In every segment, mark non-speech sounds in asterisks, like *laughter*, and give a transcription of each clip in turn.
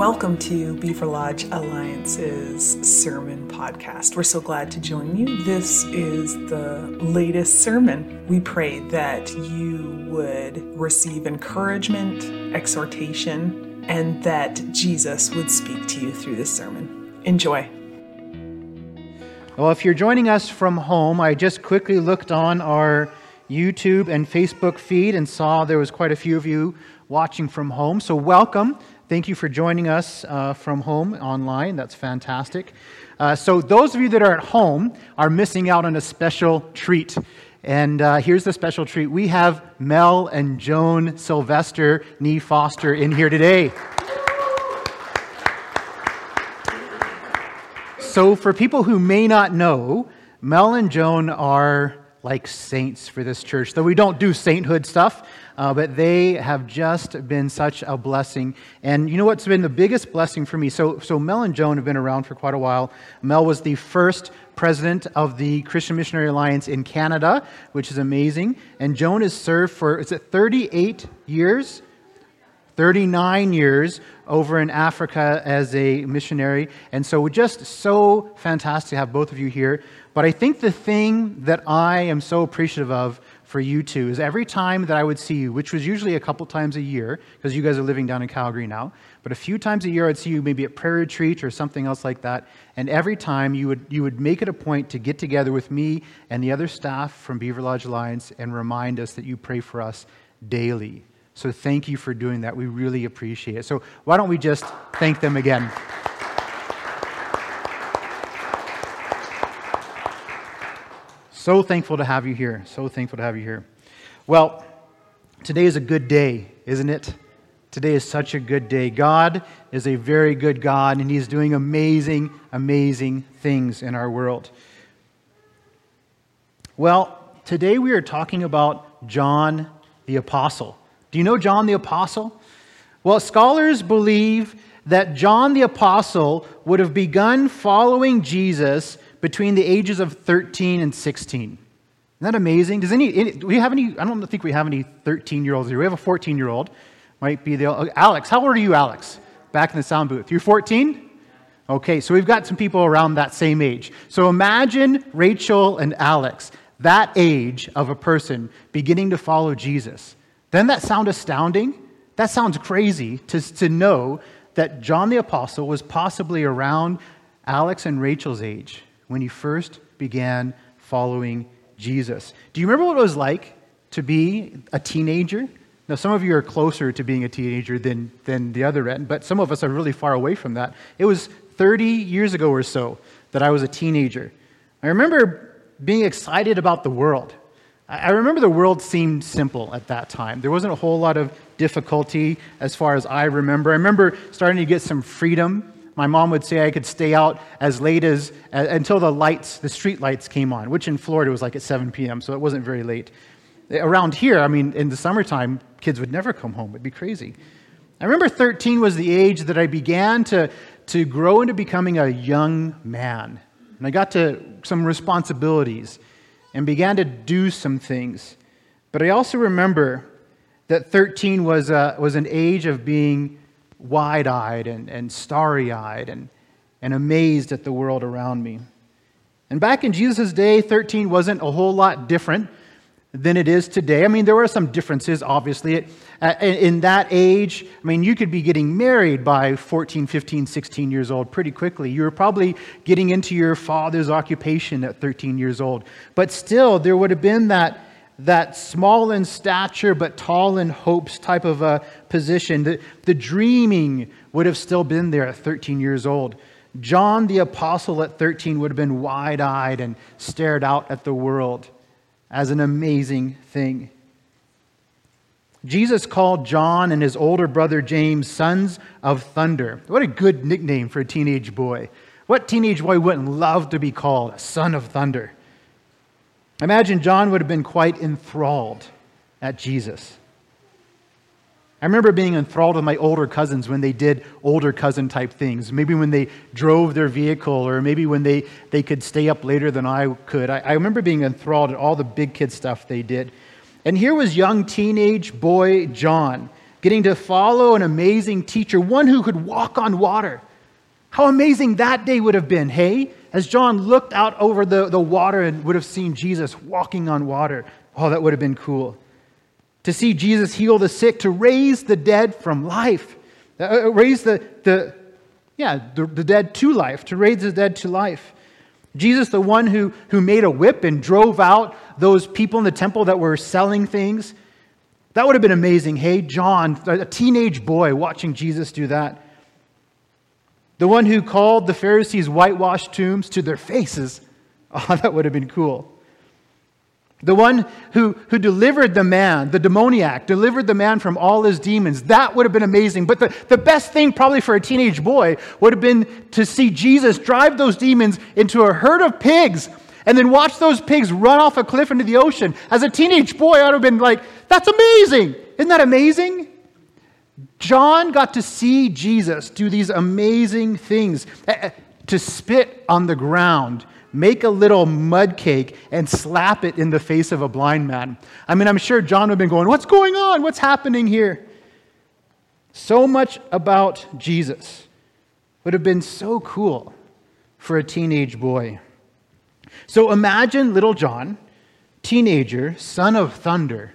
Welcome to Beaver Lodge Alliance's sermon podcast. We're so glad to join you. This is the latest sermon. We pray that you would receive encouragement, exhortation, and that Jesus would speak to you through this sermon. Enjoy. Well, if you're joining us from home, I just quickly looked on our YouTube and Facebook feed and saw there was quite a few of you watching from home. So, welcome. Thank you for joining us uh, from home online. That's fantastic. Uh, so, those of you that are at home are missing out on a special treat. And uh, here's the special treat we have Mel and Joan Sylvester Nee Foster in here today. So, for people who may not know, Mel and Joan are like saints for this church. Though we don't do sainthood stuff, uh, but they have just been such a blessing. And you know what's been the biggest blessing for me? So, so Mel and Joan have been around for quite a while. Mel was the first president of the Christian Missionary Alliance in Canada, which is amazing. And Joan has served for, is it 38 years? 39 years over in Africa as a missionary. And so, just so fantastic to have both of you here. But I think the thing that I am so appreciative of for you two is every time that I would see you, which was usually a couple times a year, because you guys are living down in Calgary now, but a few times a year I'd see you maybe at prayer retreat or something else like that. And every time you would, you would make it a point to get together with me and the other staff from Beaver Lodge Alliance and remind us that you pray for us daily. So thank you for doing that. We really appreciate it. So why don't we just thank them again? So thankful to have you here. So thankful to have you here. Well, today is a good day, isn't it? Today is such a good day. God is a very good God, and He's doing amazing, amazing things in our world. Well, today we are talking about John the Apostle. Do you know John the Apostle? Well, scholars believe that John the Apostle would have begun following Jesus between the ages of 13 and 16. Isn't that amazing? Does any, any do we have any, I don't think we have any 13 year olds here. We have a 14 year old. Might be the, Alex. How old are you, Alex? Back in the sound booth. You're 14? Okay, so we've got some people around that same age. So imagine Rachel and Alex, that age of a person beginning to follow Jesus. Doesn't that sound astounding? That sounds crazy to, to know that John the Apostle was possibly around Alex and Rachel's age when you first began following Jesus. Do you remember what it was like to be a teenager? Now, some of you are closer to being a teenager than, than the other end, but some of us are really far away from that. It was 30 years ago or so that I was a teenager. I remember being excited about the world. I remember the world seemed simple at that time. There wasn't a whole lot of difficulty as far as I remember. I remember starting to get some freedom my mom would say I could stay out as late as uh, until the lights, the street lights came on, which in Florida was like at 7 p.m., so it wasn't very late. Around here, I mean, in the summertime, kids would never come home. It'd be crazy. I remember 13 was the age that I began to, to grow into becoming a young man. And I got to some responsibilities and began to do some things. But I also remember that 13 was, a, was an age of being wide eyed and, and starry eyed and, and amazed at the world around me. And back in Jesus' day, 13 wasn't a whole lot different than it is today. I mean, there were some differences, obviously. In that age, I mean, you could be getting married by 14, 15, 16 years old pretty quickly. You were probably getting into your father's occupation at 13 years old. But still, there would have been that that small in stature but tall in hopes type of a position. The, the dreaming would have still been there at 13 years old. John the Apostle at 13 would have been wide eyed and stared out at the world as an amazing thing. Jesus called John and his older brother James sons of thunder. What a good nickname for a teenage boy. What teenage boy wouldn't love to be called a son of thunder? Imagine John would have been quite enthralled at Jesus. I remember being enthralled with my older cousins when they did older cousin type things. Maybe when they drove their vehicle, or maybe when they, they could stay up later than I could. I, I remember being enthralled at all the big kid stuff they did. And here was young teenage boy John getting to follow an amazing teacher, one who could walk on water. How amazing that day would have been, hey? As John looked out over the, the water and would have seen Jesus walking on water. Oh, that would have been cool. To see Jesus heal the sick, to raise the dead from life, uh, uh raise the, the yeah, the, the dead to life, to raise the dead to life. Jesus, the one who, who made a whip and drove out those people in the temple that were selling things. That would have been amazing. Hey, John, a teenage boy watching Jesus do that. The one who called the Pharisees whitewashed tombs to their faces. *laughs* Oh, that would have been cool. The one who, who delivered the man, the demoniac, delivered the man from all his demons. That would have been amazing. But the, the best thing, probably for a teenage boy, would have been to see Jesus drive those demons into a herd of pigs and then watch those pigs run off a cliff into the ocean. As a teenage boy, I would have been like, that's amazing. Isn't that amazing? John got to see Jesus do these amazing things eh, eh, to spit on the ground make a little mud cake and slap it in the face of a blind man. I mean, I'm sure John would have been going, What's going on? What's happening here? So much about Jesus would have been so cool for a teenage boy. So imagine little John, teenager, son of thunder,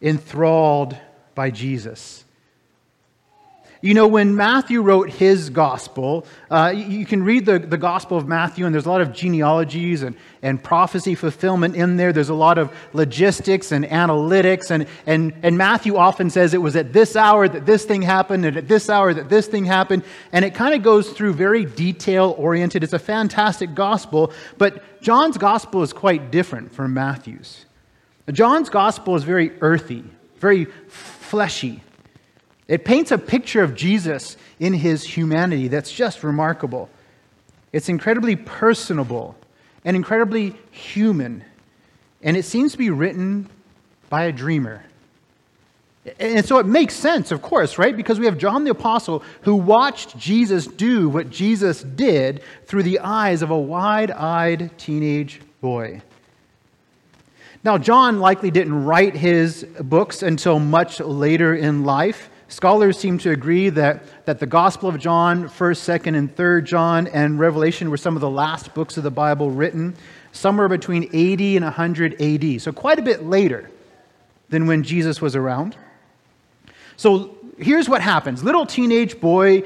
enthralled by Jesus. You know, when Matthew wrote his gospel, uh, you can read the, the gospel of Matthew, and there's a lot of genealogies and, and prophecy fulfillment in there. There's a lot of logistics and analytics. And, and, and Matthew often says it was at this hour that this thing happened, and at this hour that this thing happened. And it kind of goes through very detail oriented. It's a fantastic gospel, but John's gospel is quite different from Matthew's. John's gospel is very earthy, very fleshy. It paints a picture of Jesus in his humanity that's just remarkable. It's incredibly personable and incredibly human. And it seems to be written by a dreamer. And so it makes sense, of course, right? Because we have John the Apostle who watched Jesus do what Jesus did through the eyes of a wide eyed teenage boy. Now, John likely didn't write his books until much later in life. Scholars seem to agree that, that the Gospel of John, 1st, 2nd, and 3rd John, and Revelation were some of the last books of the Bible written, somewhere between 80 and 100 AD. So, quite a bit later than when Jesus was around. So, here's what happens little teenage boy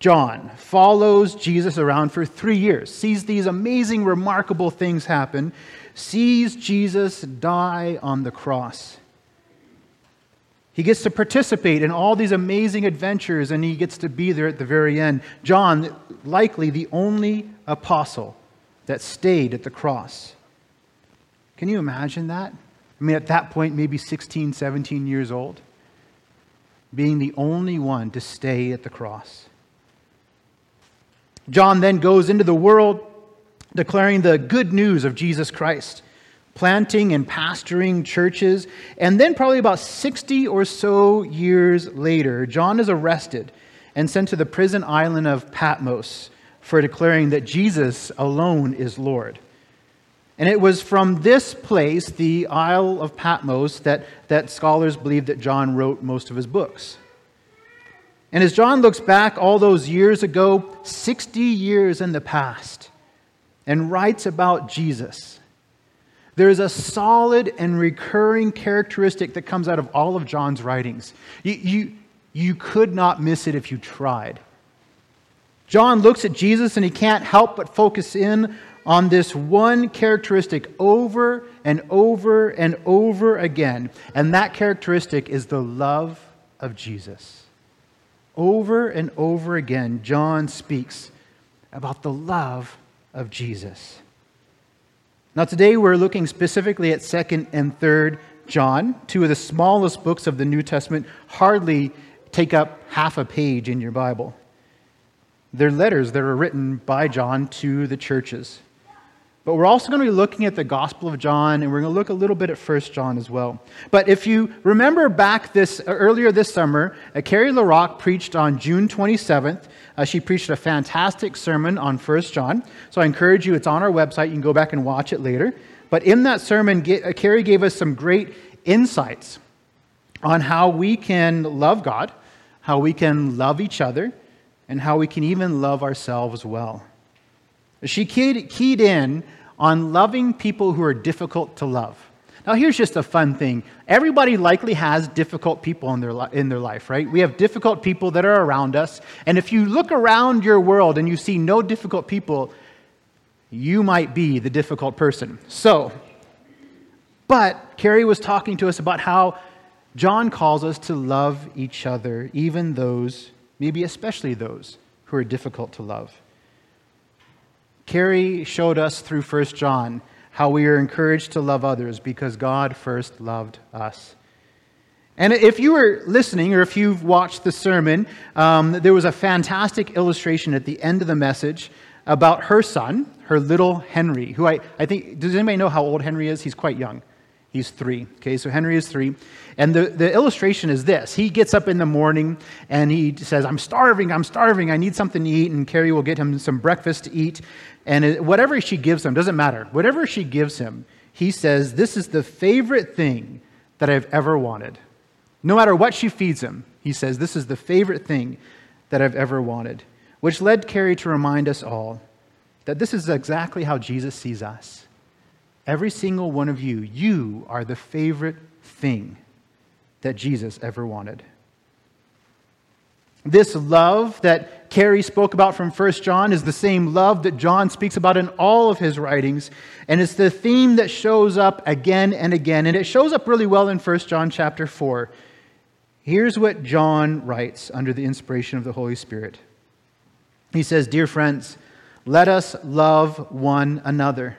John follows Jesus around for three years, sees these amazing, remarkable things happen, sees Jesus die on the cross. He gets to participate in all these amazing adventures and he gets to be there at the very end. John, likely the only apostle that stayed at the cross. Can you imagine that? I mean, at that point, maybe 16, 17 years old, being the only one to stay at the cross. John then goes into the world declaring the good news of Jesus Christ planting and pastoring churches. And then, probably about 60 or so years later, John is arrested and sent to the prison island of Patmos for declaring that Jesus alone is Lord. And it was from this place, the Isle of Patmos, that, that scholars believe that John wrote most of his books. And as John looks back all those years ago, 60 years in the past, and writes about Jesus, there is a solid and recurring characteristic that comes out of all of John's writings. You, you, you could not miss it if you tried. John looks at Jesus and he can't help but focus in on this one characteristic over and over and over again. And that characteristic is the love of Jesus. Over and over again, John speaks about the love of Jesus. Now, today we're looking specifically at 2nd and 3rd John, two of the smallest books of the New Testament, hardly take up half a page in your Bible. They're letters that are written by John to the churches. But we're also going to be looking at the Gospel of John, and we're going to look a little bit at First John as well. But if you remember back this earlier this summer, uh, Carrie LaRock preached on June 27th uh, she preached a fantastic sermon on 1 John. So I encourage you, it's on our website. You can go back and watch it later. But in that sermon, uh, Carrie gave us some great insights on how we can love God, how we can love each other, and how we can even love ourselves well. She keyed, keyed in on loving people who are difficult to love. Now, here's just a fun thing. Everybody likely has difficult people in their, in their life, right? We have difficult people that are around us. And if you look around your world and you see no difficult people, you might be the difficult person. So, but Carrie was talking to us about how John calls us to love each other, even those, maybe especially those, who are difficult to love. Carrie showed us through 1 John how we are encouraged to love others because God first loved us. And if you were listening or if you've watched the sermon, um, there was a fantastic illustration at the end of the message about her son, her little Henry, who I, I think, does anybody know how old Henry is? He's quite young. He's three. Okay, so Henry is three. And the, the illustration is this He gets up in the morning and he says, I'm starving, I'm starving, I need something to eat. And Carrie will get him some breakfast to eat. And whatever she gives him, doesn't matter. Whatever she gives him, he says, This is the favorite thing that I've ever wanted. No matter what she feeds him, he says, This is the favorite thing that I've ever wanted. Which led Carrie to remind us all that this is exactly how Jesus sees us. Every single one of you, you are the favorite thing that Jesus ever wanted. This love that Carrie spoke about from 1 John is the same love that John speaks about in all of his writings, and it's the theme that shows up again and again, and it shows up really well in 1 John chapter 4. Here's what John writes under the inspiration of the Holy Spirit. He says, Dear friends, let us love one another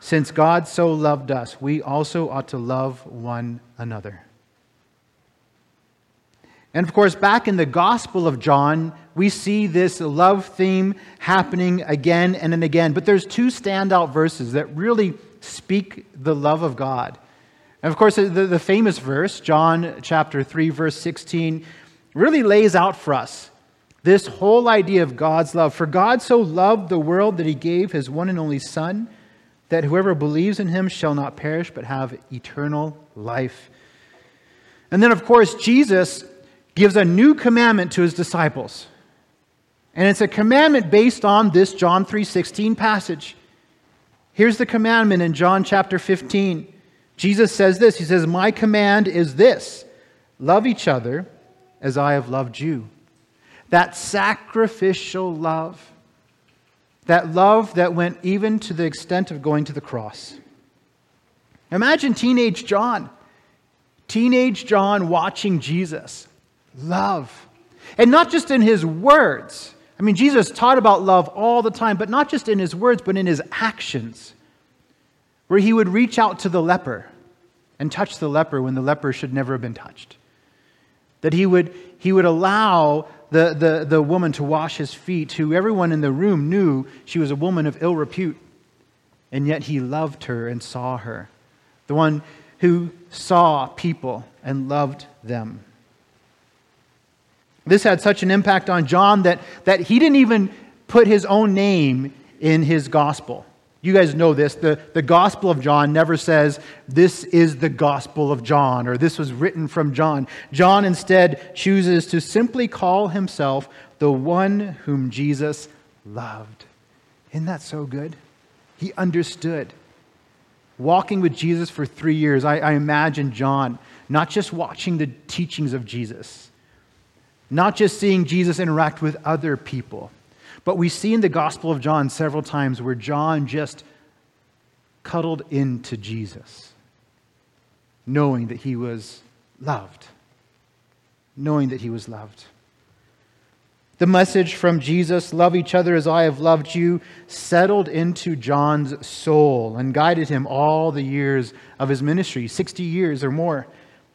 since God so loved us, we also ought to love one another. And of course, back in the Gospel of John, we see this love theme happening again and again. But there's two standout verses that really speak the love of God. And of course, the, the famous verse, John chapter 3, verse 16, really lays out for us this whole idea of God's love. For God so loved the world that he gave his one and only Son that whoever believes in him shall not perish but have eternal life. And then, of course, Jesus gives a new commandment to his disciples. And it's a commandment based on this John 3:16 passage. Here's the commandment in John chapter 15. Jesus says this. He says, "My command is this: love each other as I have loved you." That sacrificial love that love that went even to the extent of going to the cross. Imagine teenage John. Teenage John watching Jesus. Love. And not just in his words. I mean, Jesus taught about love all the time, but not just in his words, but in his actions. Where he would reach out to the leper and touch the leper when the leper should never have been touched. That he would, he would allow the, the, the woman to wash his feet, who everyone in the room knew she was a woman of ill repute. And yet he loved her and saw her. The one who saw people and loved them. This had such an impact on John that, that he didn't even put his own name in his gospel. You guys know this. The, the Gospel of John never says, This is the Gospel of John, or this was written from John. John instead chooses to simply call himself the one whom Jesus loved. Isn't that so good? He understood. Walking with Jesus for three years, I, I imagine John not just watching the teachings of Jesus, not just seeing Jesus interact with other people but we see in the Gospel of John several times where John just cuddled into Jesus, knowing that he was loved. Knowing that he was loved. The message from Jesus, love each other as I have loved you, settled into John's soul and guided him all the years of his ministry 60 years or more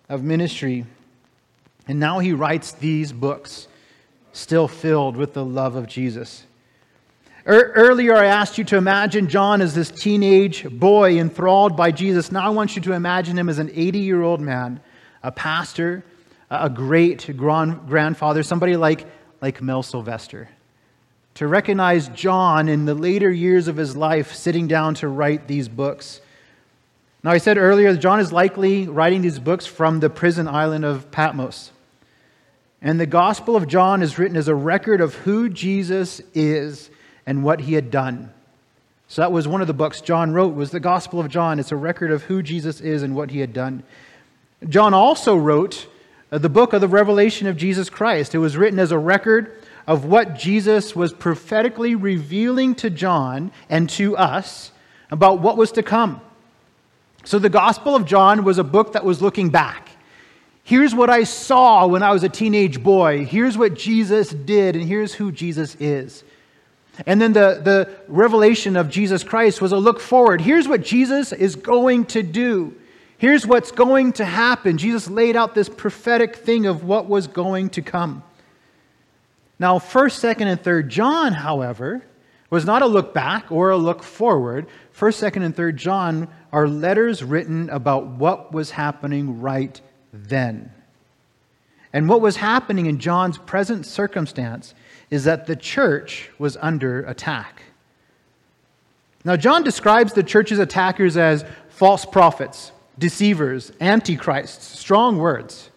of ministry. And now he writes these books, still filled with the love of Jesus. Er, earlier, I asked you to imagine John as this teenage boy enthralled by Jesus. Now, I want you to imagine him as an 80 year old man, a pastor, a great grandfather, somebody like, like Mel Sylvester. To recognize John in the later years of his life sitting down to write these books. Now, I said earlier, John is likely writing these books from the prison island of Patmos. And the Gospel of John is written as a record of who Jesus is and what he had done. So that was one of the books John wrote was the Gospel of John. It's a record of who Jesus is and what he had done. John also wrote uh, the book of the revelation of Jesus Christ. It was written as a record of what Jesus was prophetically revealing to John and to us about what was to come. So the Gospel of John was a book that was looking back. Here's what I saw when I was a teenage boy. Here's what Jesus did, and here's who Jesus is. And then the, the revelation of Jesus Christ was a look forward. Here's what Jesus is going to do. Here's what's going to happen. Jesus laid out this prophetic thing of what was going to come. Now, 1st, 2nd, and 3rd John, however, was not a look back or a look forward. 1st, 2nd, and 3rd John are letters written about what was happening right then. And what was happening in John's present circumstance is that the church was under attack. Now, John describes the church's attackers as false prophets, deceivers, antichrists, strong words.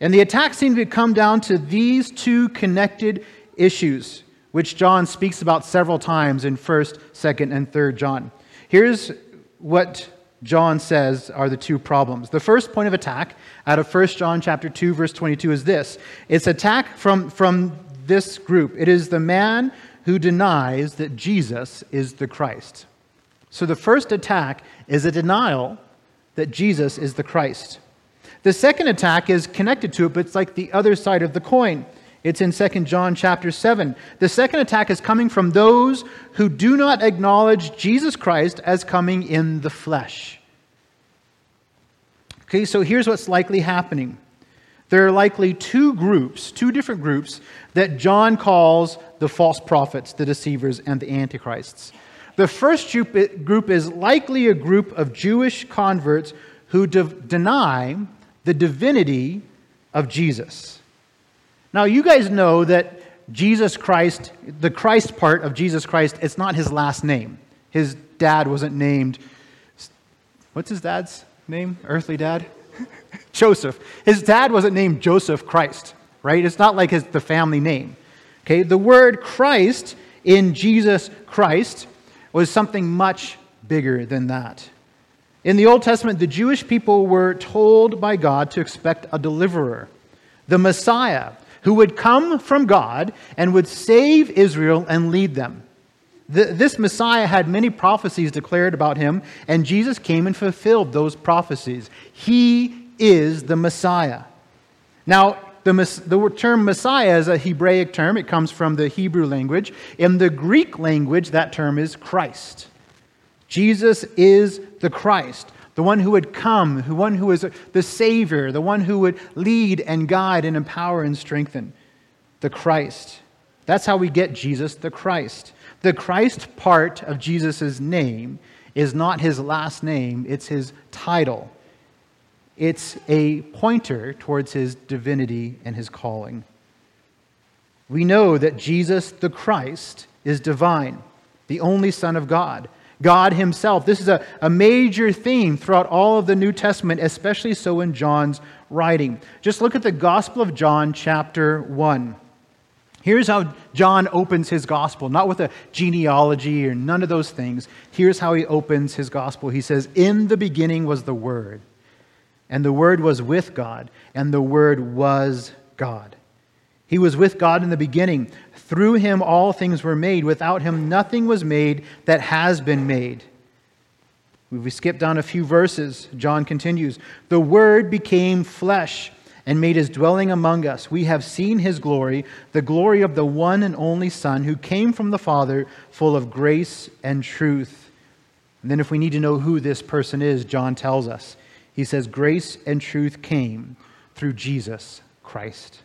And the attack seemed to come down to these two connected issues, which John speaks about several times in 1st, 2nd, and 3rd John. Here's what John says are the two problems. The first point of attack out of 1 John chapter 2 verse 22 is this. It's attack from from this group. It is the man who denies that Jesus is the Christ. So the first attack is a denial that Jesus is the Christ. The second attack is connected to it, but it's like the other side of the coin. It's in 2 John chapter 7. The second attack is coming from those who do not acknowledge Jesus Christ as coming in the flesh. Okay, so here's what's likely happening there are likely two groups, two different groups, that John calls the false prophets, the deceivers, and the antichrists. The first group is likely a group of Jewish converts who de- deny the divinity of Jesus. Now, you guys know that Jesus Christ, the Christ part of Jesus Christ, it's not his last name. His dad wasn't named, what's his dad's name? Earthly dad? *laughs* Joseph. His dad wasn't named Joseph Christ, right? It's not like his, the family name. Okay, the word Christ in Jesus Christ was something much bigger than that. In the Old Testament, the Jewish people were told by God to expect a deliverer, the Messiah, who would come from God and would save Israel and lead them. this Messiah had many prophecies declared about him, and Jesus came and fulfilled those prophecies. He is the Messiah. Now, the, the term Messiah is a Hebraic term. It comes from the Hebrew language. In the Greek language, that term is Christ. Jesus is the Christ, the one who would come, the one who is the Savior, the one who would lead and guide and empower and strengthen. The Christ. That's how we get Jesus the Christ. The Christ part of Jesus' name is not his last name, it's his title. It's a pointer towards his divinity and his calling. We know that Jesus the Christ is divine, the only Son of God. God Himself. This is a, a major theme throughout all of the New Testament, especially so in John's writing. Just look at the Gospel of John, chapter 1. Here's how John opens his gospel, not with a genealogy or none of those things. Here's how he opens his gospel. He says, In the beginning was the Word and the Word was with God, and the Word was God. He was with God in the beginning. Through him all things were made. Without him nothing was made that has been made. We skip down a few verses. John continues The Word became flesh and made his dwelling among us. We have seen his glory, the glory of the one and only Son who came from the Father, full of grace and truth. And then, if we need to know who this person is, John tells us. He says, Grace and truth came through Jesus Christ.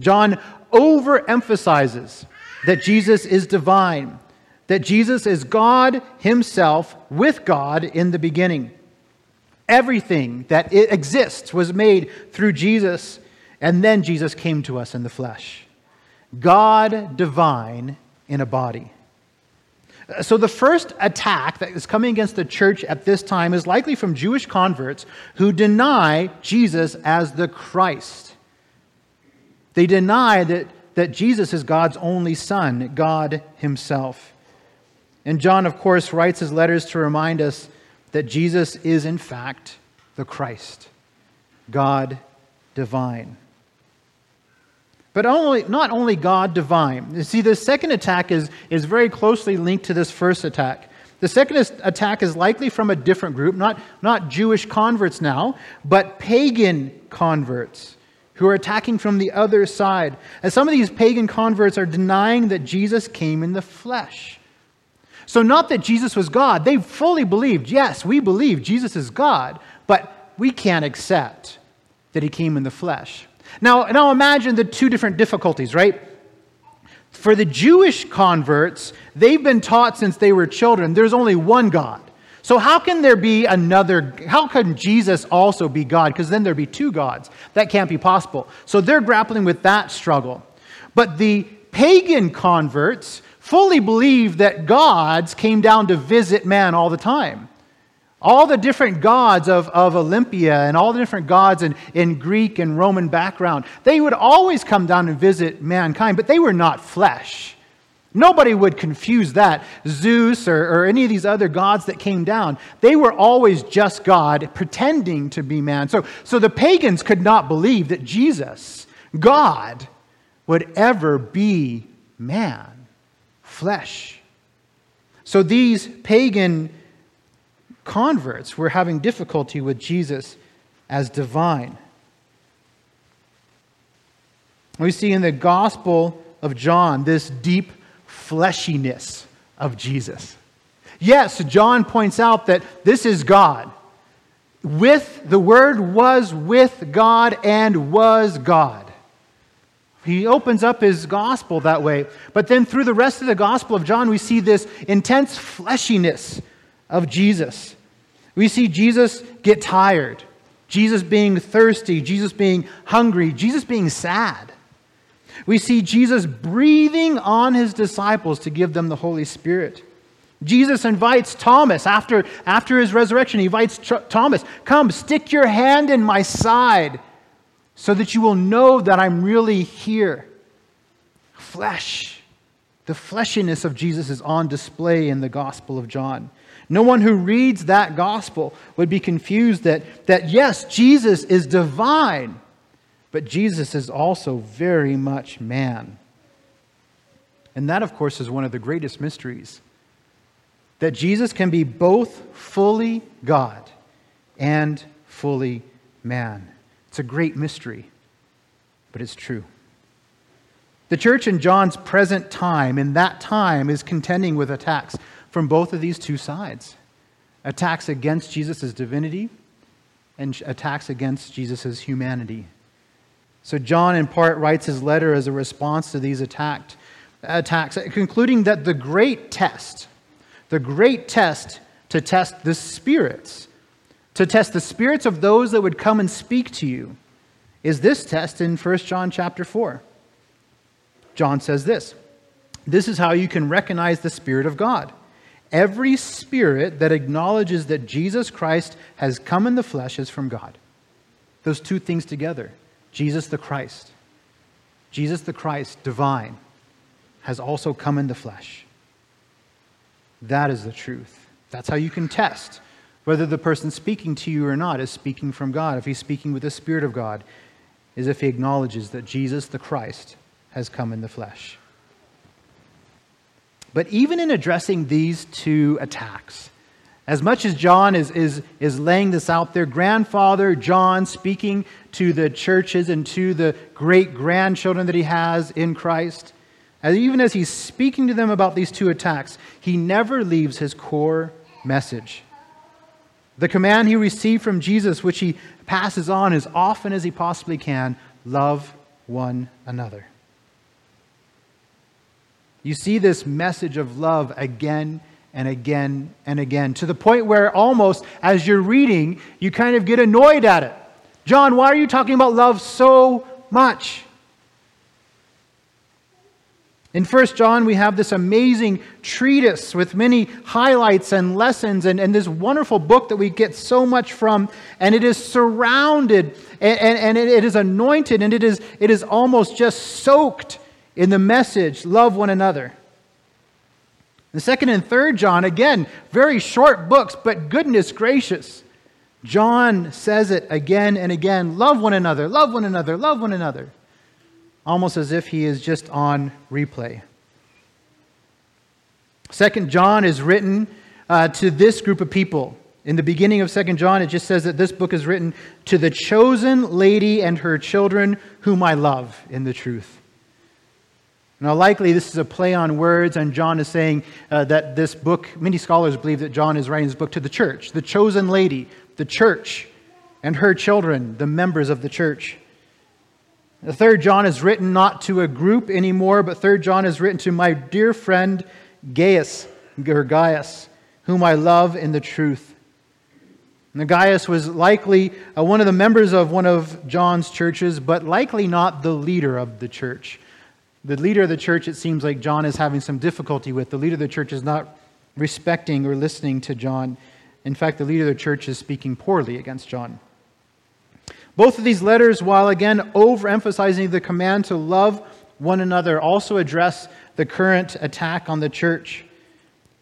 John overemphasizes that Jesus is divine, that Jesus is God Himself with God in the beginning. Everything that exists was made through Jesus, and then Jesus came to us in the flesh. God divine in a body. So, the first attack that is coming against the church at this time is likely from Jewish converts who deny Jesus as the Christ. They deny that, that Jesus is God's only Son, God Himself. And John, of course, writes his letters to remind us that Jesus is, in fact, the Christ, God divine. But only, not only God divine. You see, the second attack is, is very closely linked to this first attack. The second attack is likely from a different group, not, not Jewish converts now, but pagan converts who are attacking from the other side. And some of these pagan converts are denying that Jesus came in the flesh. So, not that Jesus was God. They fully believed, yes, we believe Jesus is God, but we can't accept that he came in the flesh. Now, now imagine the two different difficulties, right? For the Jewish converts, they've been taught since they were children there's only one God. So, how can there be another? How can Jesus also be God? Because then there'd be two gods. That can't be possible. So, they're grappling with that struggle. But the pagan converts fully believe that gods came down to visit man all the time. All the different gods of, of Olympia and all the different gods in, in Greek and Roman background, they would always come down and visit mankind, but they were not flesh. Nobody would confuse that. Zeus or, or any of these other gods that came down, they were always just God pretending to be man. So, so the pagans could not believe that Jesus, God, would ever be man, flesh. So these pagan converts were having difficulty with Jesus as divine. We see in the Gospel of John this deep fleshiness of Jesus. Yes, John points out that this is God. With the Word was with God and was God. He opens up his gospel that way. But then through the rest of the Gospel of John, we see this intense fleshiness of Jesus. We see Jesus get tired, Jesus being thirsty, Jesus being hungry, Jesus being sad. We see Jesus breathing on his disciples to give them the Holy Spirit. Jesus invites Thomas after, after his resurrection. He invites Tr- Thomas, Come, stick your hand in my side so that you will know that I'm really here. Flesh. The fleshiness of Jesus is on display in the Gospel of John. No one who reads that gospel would be confused that, that yes, Jesus is divine, but Jesus is also very much man. And that, of course, is one of the greatest mysteries that Jesus can be both fully God and fully man. It's a great mystery, but it's true. The church in John's present time, in that time, is contending with attacks from both of these two sides attacks against Jesus' divinity and attacks against Jesus' humanity. So, John, in part, writes his letter as a response to these attacked, attacks, concluding that the great test, the great test to test the spirits, to test the spirits of those that would come and speak to you, is this test in 1 John chapter 4. John says this This is how you can recognize the Spirit of God. Every spirit that acknowledges that Jesus Christ has come in the flesh is from God. Those two things together Jesus the Christ, Jesus the Christ, divine, has also come in the flesh. That is the truth. That's how you can test whether the person speaking to you or not is speaking from God. If he's speaking with the Spirit of God, is if he acknowledges that Jesus the Christ has come in the flesh. But even in addressing these two attacks, as much as John is, is, is laying this out there, grandfather John speaking to the churches and to the great grandchildren that he has in Christ, as even as he's speaking to them about these two attacks, he never leaves his core message. The command he received from Jesus, which he passes on as often as he possibly can love one another. You see this message of love again and again and again to the point where almost as you're reading, you kind of get annoyed at it. John, why are you talking about love so much? In 1 John, we have this amazing treatise with many highlights and lessons, and, and this wonderful book that we get so much from. And it is surrounded and, and, and it is anointed, and it is, it is almost just soaked in the message love one another. The second and third John, again, very short books, but goodness gracious. John says it again and again love one another, love one another, love one another almost as if he is just on replay. Second John is written uh, to this group of people. In the beginning of Second John, it just says that this book is written to the chosen lady and her children, whom I love in the truth. Now, likely this is a play on words, and John is saying uh, that this book, many scholars believe that John is writing this book to the church, the chosen lady, the church, and her children, the members of the church. The third John is written not to a group anymore, but third John is written to my dear friend Gaius, or Gaius, whom I love in the truth. And Gaius was likely uh, one of the members of one of John's churches, but likely not the leader of the church. The leader of the church, it seems like John is having some difficulty with. The leader of the church is not respecting or listening to John. In fact, the leader of the church is speaking poorly against John. Both of these letters, while again overemphasizing the command to love one another, also address the current attack on the church.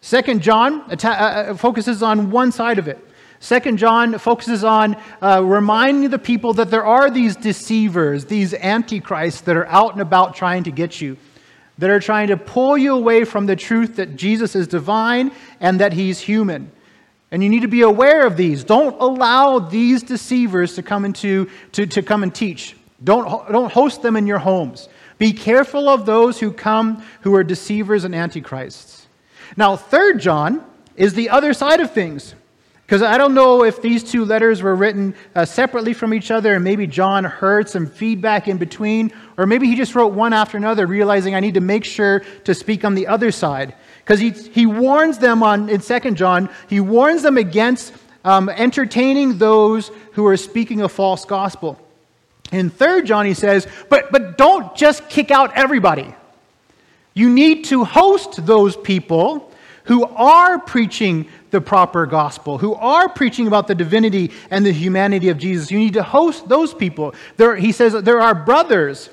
Second John atta- uh, uh, focuses on one side of it. Second John focuses on uh, reminding the people that there are these deceivers, these antichrists that are out and about trying to get you, that are trying to pull you away from the truth that Jesus is divine and that he's human. And you need to be aware of these. Don't allow these deceivers to come into to, to come and teach. Don't, don't host them in your homes. Be careful of those who come who are deceivers and antichrists. Now, third John is the other side of things. Because I don't know if these two letters were written uh, separately from each other, and maybe John heard some feedback in between, or maybe he just wrote one after another, realizing I need to make sure to speak on the other side. Because he, he warns them on, in 2 John, he warns them against um, entertaining those who are speaking a false gospel. In 3 John, he says, but, but don't just kick out everybody. You need to host those people who are preaching the proper gospel, who are preaching about the divinity and the humanity of Jesus. You need to host those people. There, he says there are brothers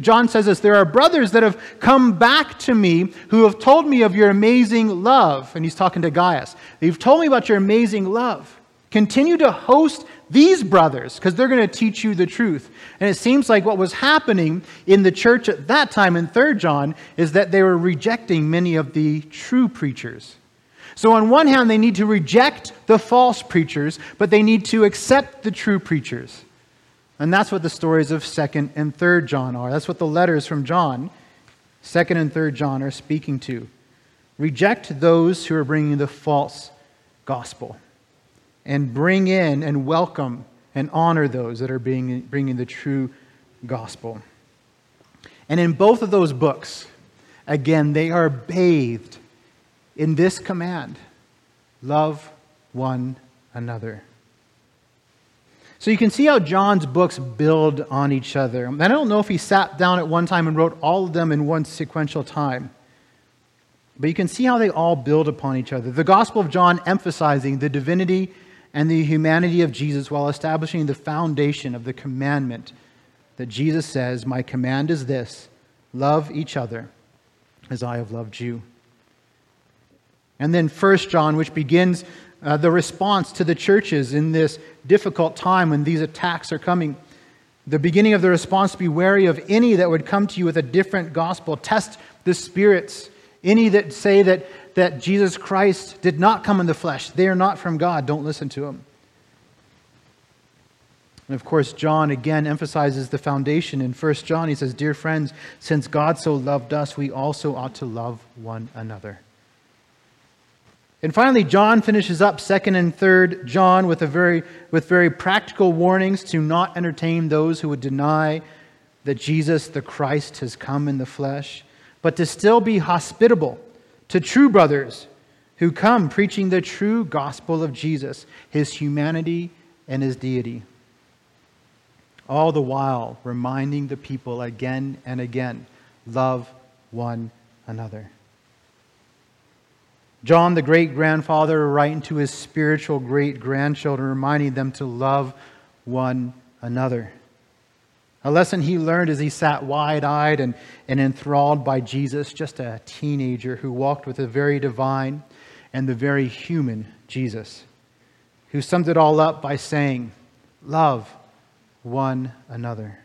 John says this there are brothers that have come back to me who have told me of your amazing love. And he's talking to Gaius. You've told me about your amazing love. Continue to host these brothers because they're going to teach you the truth. And it seems like what was happening in the church at that time in 3 John is that they were rejecting many of the true preachers. So, on one hand, they need to reject the false preachers, but they need to accept the true preachers. And that's what the stories of 2nd and 3rd John are. That's what the letters from John, 2nd and 3rd John, are speaking to. Reject those who are bringing the false gospel and bring in and welcome and honor those that are being, bringing the true gospel. And in both of those books, again, they are bathed in this command love one another. So you can see how John's books build on each other. I don't know if he sat down at one time and wrote all of them in one sequential time. But you can see how they all build upon each other. The Gospel of John emphasizing the divinity and the humanity of Jesus while establishing the foundation of the commandment that Jesus says, My command is this love each other as I have loved you. And then First John, which begins uh, the response to the churches in this difficult time when these attacks are coming. The beginning of the response be wary of any that would come to you with a different gospel. Test the spirits. Any that say that, that Jesus Christ did not come in the flesh, they are not from God. Don't listen to them. And of course, John again emphasizes the foundation. In 1 John, he says, Dear friends, since God so loved us, we also ought to love one another. And finally, John finishes up 2nd and 3rd John with, a very, with very practical warnings to not entertain those who would deny that Jesus, the Christ, has come in the flesh, but to still be hospitable to true brothers who come preaching the true gospel of Jesus, his humanity and his deity. All the while reminding the people again and again love one another. John, the great grandfather, writing to his spiritual great grandchildren, reminding them to love one another. A lesson he learned as he sat wide eyed and, and enthralled by Jesus, just a teenager who walked with the very divine and the very human Jesus, who summed it all up by saying, Love one another.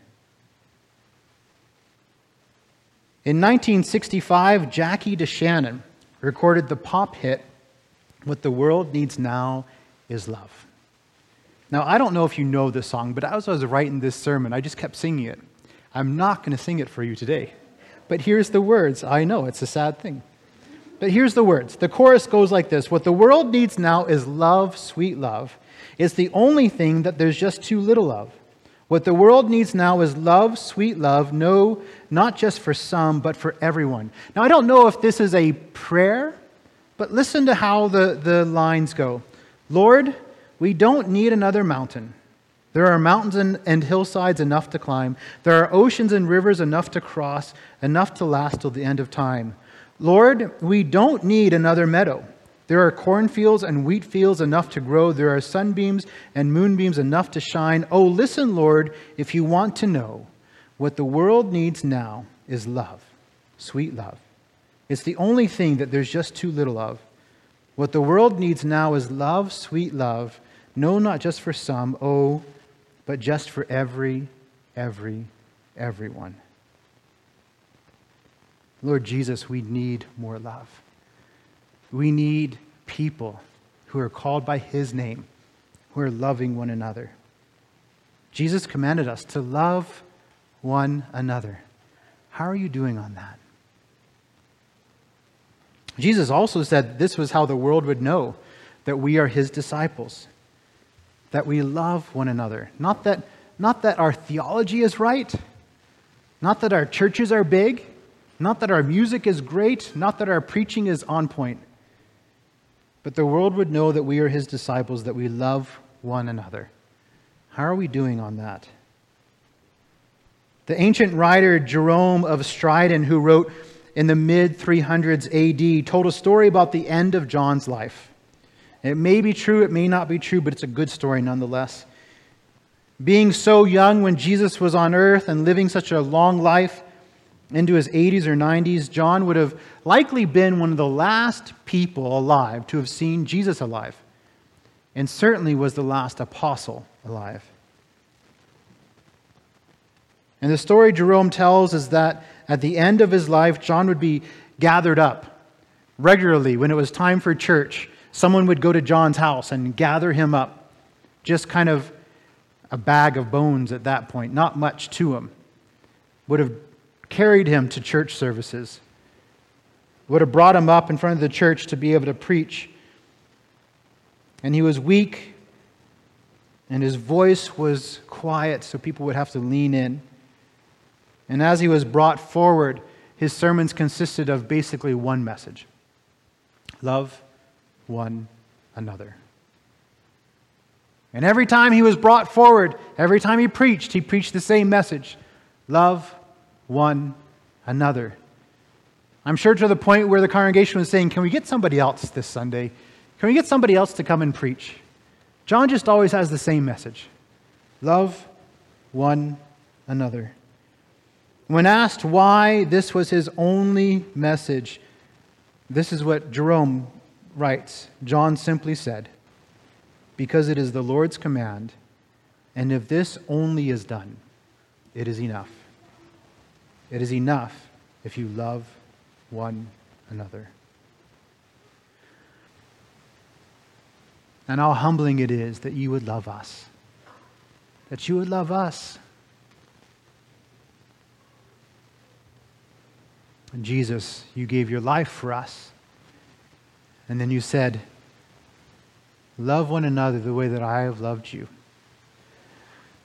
In 1965, Jackie DeShannon recorded the pop hit, What the World Needs Now is Love. Now, I don't know if you know this song, but as I was writing this sermon, I just kept singing it. I'm not going to sing it for you today. But here's the words. I know it's a sad thing. But here's the words. The chorus goes like this What the world needs now is love, sweet love. It's the only thing that there's just too little of. What the world needs now is love, sweet love, no, not just for some, but for everyone. Now, I don't know if this is a prayer, but listen to how the, the lines go Lord, we don't need another mountain. There are mountains and, and, hillsides enough to climb. There are oceans and rivers enough to cross, enough to last till the end of time. Lord, we don't need another meadow. There are cornfields and wheat fields enough to grow. There are sunbeams and moonbeams enough to shine. Oh, listen, Lord, if you want to know. What the world needs now is love, sweet love. It's the only thing that there's just too little of. What the world needs now is love, sweet love no, not just for some, oh, but just for every, every, everyone. Lord Jesus, we need more love. We need people who are called by His name, who are loving one another. Jesus commanded us to love one another. How are you doing on that? Jesus also said this was how the world would know that we are His disciples that we love one another. Not that, not that our theology is right, not that our churches are big, not that our music is great, not that our preaching is on point, but the world would know that we are his disciples, that we love one another. How are we doing on that? The ancient writer Jerome of Stridon, who wrote in the mid 300s AD, told a story about the end of John's life. It may be true, it may not be true, but it's a good story nonetheless. Being so young when Jesus was on earth and living such a long life into his 80s or 90s, John would have likely been one of the last people alive to have seen Jesus alive, and certainly was the last apostle alive. And the story Jerome tells is that at the end of his life, John would be gathered up regularly when it was time for church someone would go to John's house and gather him up, just kind of a bag of bones at that point, not much to him. Would have carried him to church services, would have brought him up in front of the church to be able to preach. And he was weak, and his voice was quiet, so people would have to lean in. And as he was brought forward, his sermons consisted of basically one message love one another. And every time he was brought forward, every time he preached, he preached the same message love one another. I'm sure to the point where the congregation was saying, Can we get somebody else this Sunday? Can we get somebody else to come and preach? John just always has the same message love one another. When asked why this was his only message, this is what Jerome writes, John simply said, Because it is the Lord's command, and if this only is done, it is enough. It is enough if you love one another. And how humbling it is that you would love us. That you would love us. And Jesus, you gave your life for us. And then you said, Love one another the way that I have loved you.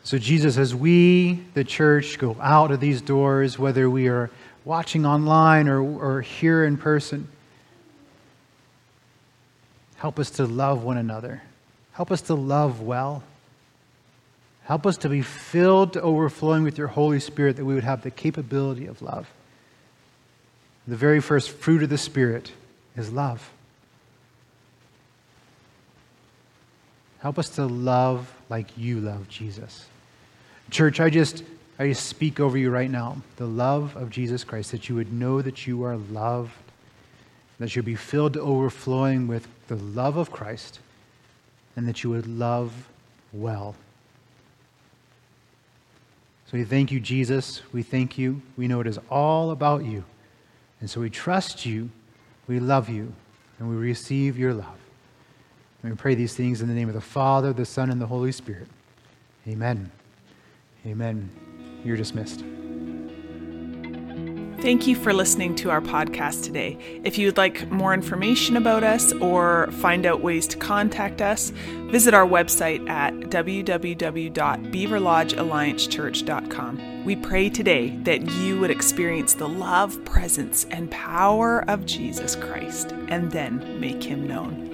So, Jesus, as we, the church, go out of these doors, whether we are watching online or, or here in person, help us to love one another. Help us to love well. Help us to be filled to overflowing with your Holy Spirit that we would have the capability of love. The very first fruit of the Spirit is love. Help us to love like you love Jesus. Church, I just I just speak over you right now the love of Jesus Christ, that you would know that you are loved, that you'll be filled to overflowing with the love of Christ, and that you would love well. So we thank you, Jesus. We thank you. We know it is all about you. And so we trust you, we love you, and we receive your love. We pray these things in the name of the Father, the Son, and the Holy Spirit. Amen. Amen. You're dismissed. Thank you for listening to our podcast today. If you'd like more information about us or find out ways to contact us, visit our website at www.beaverlodgealliancechurch.com. We pray today that you would experience the love, presence, and power of Jesus Christ and then make him known.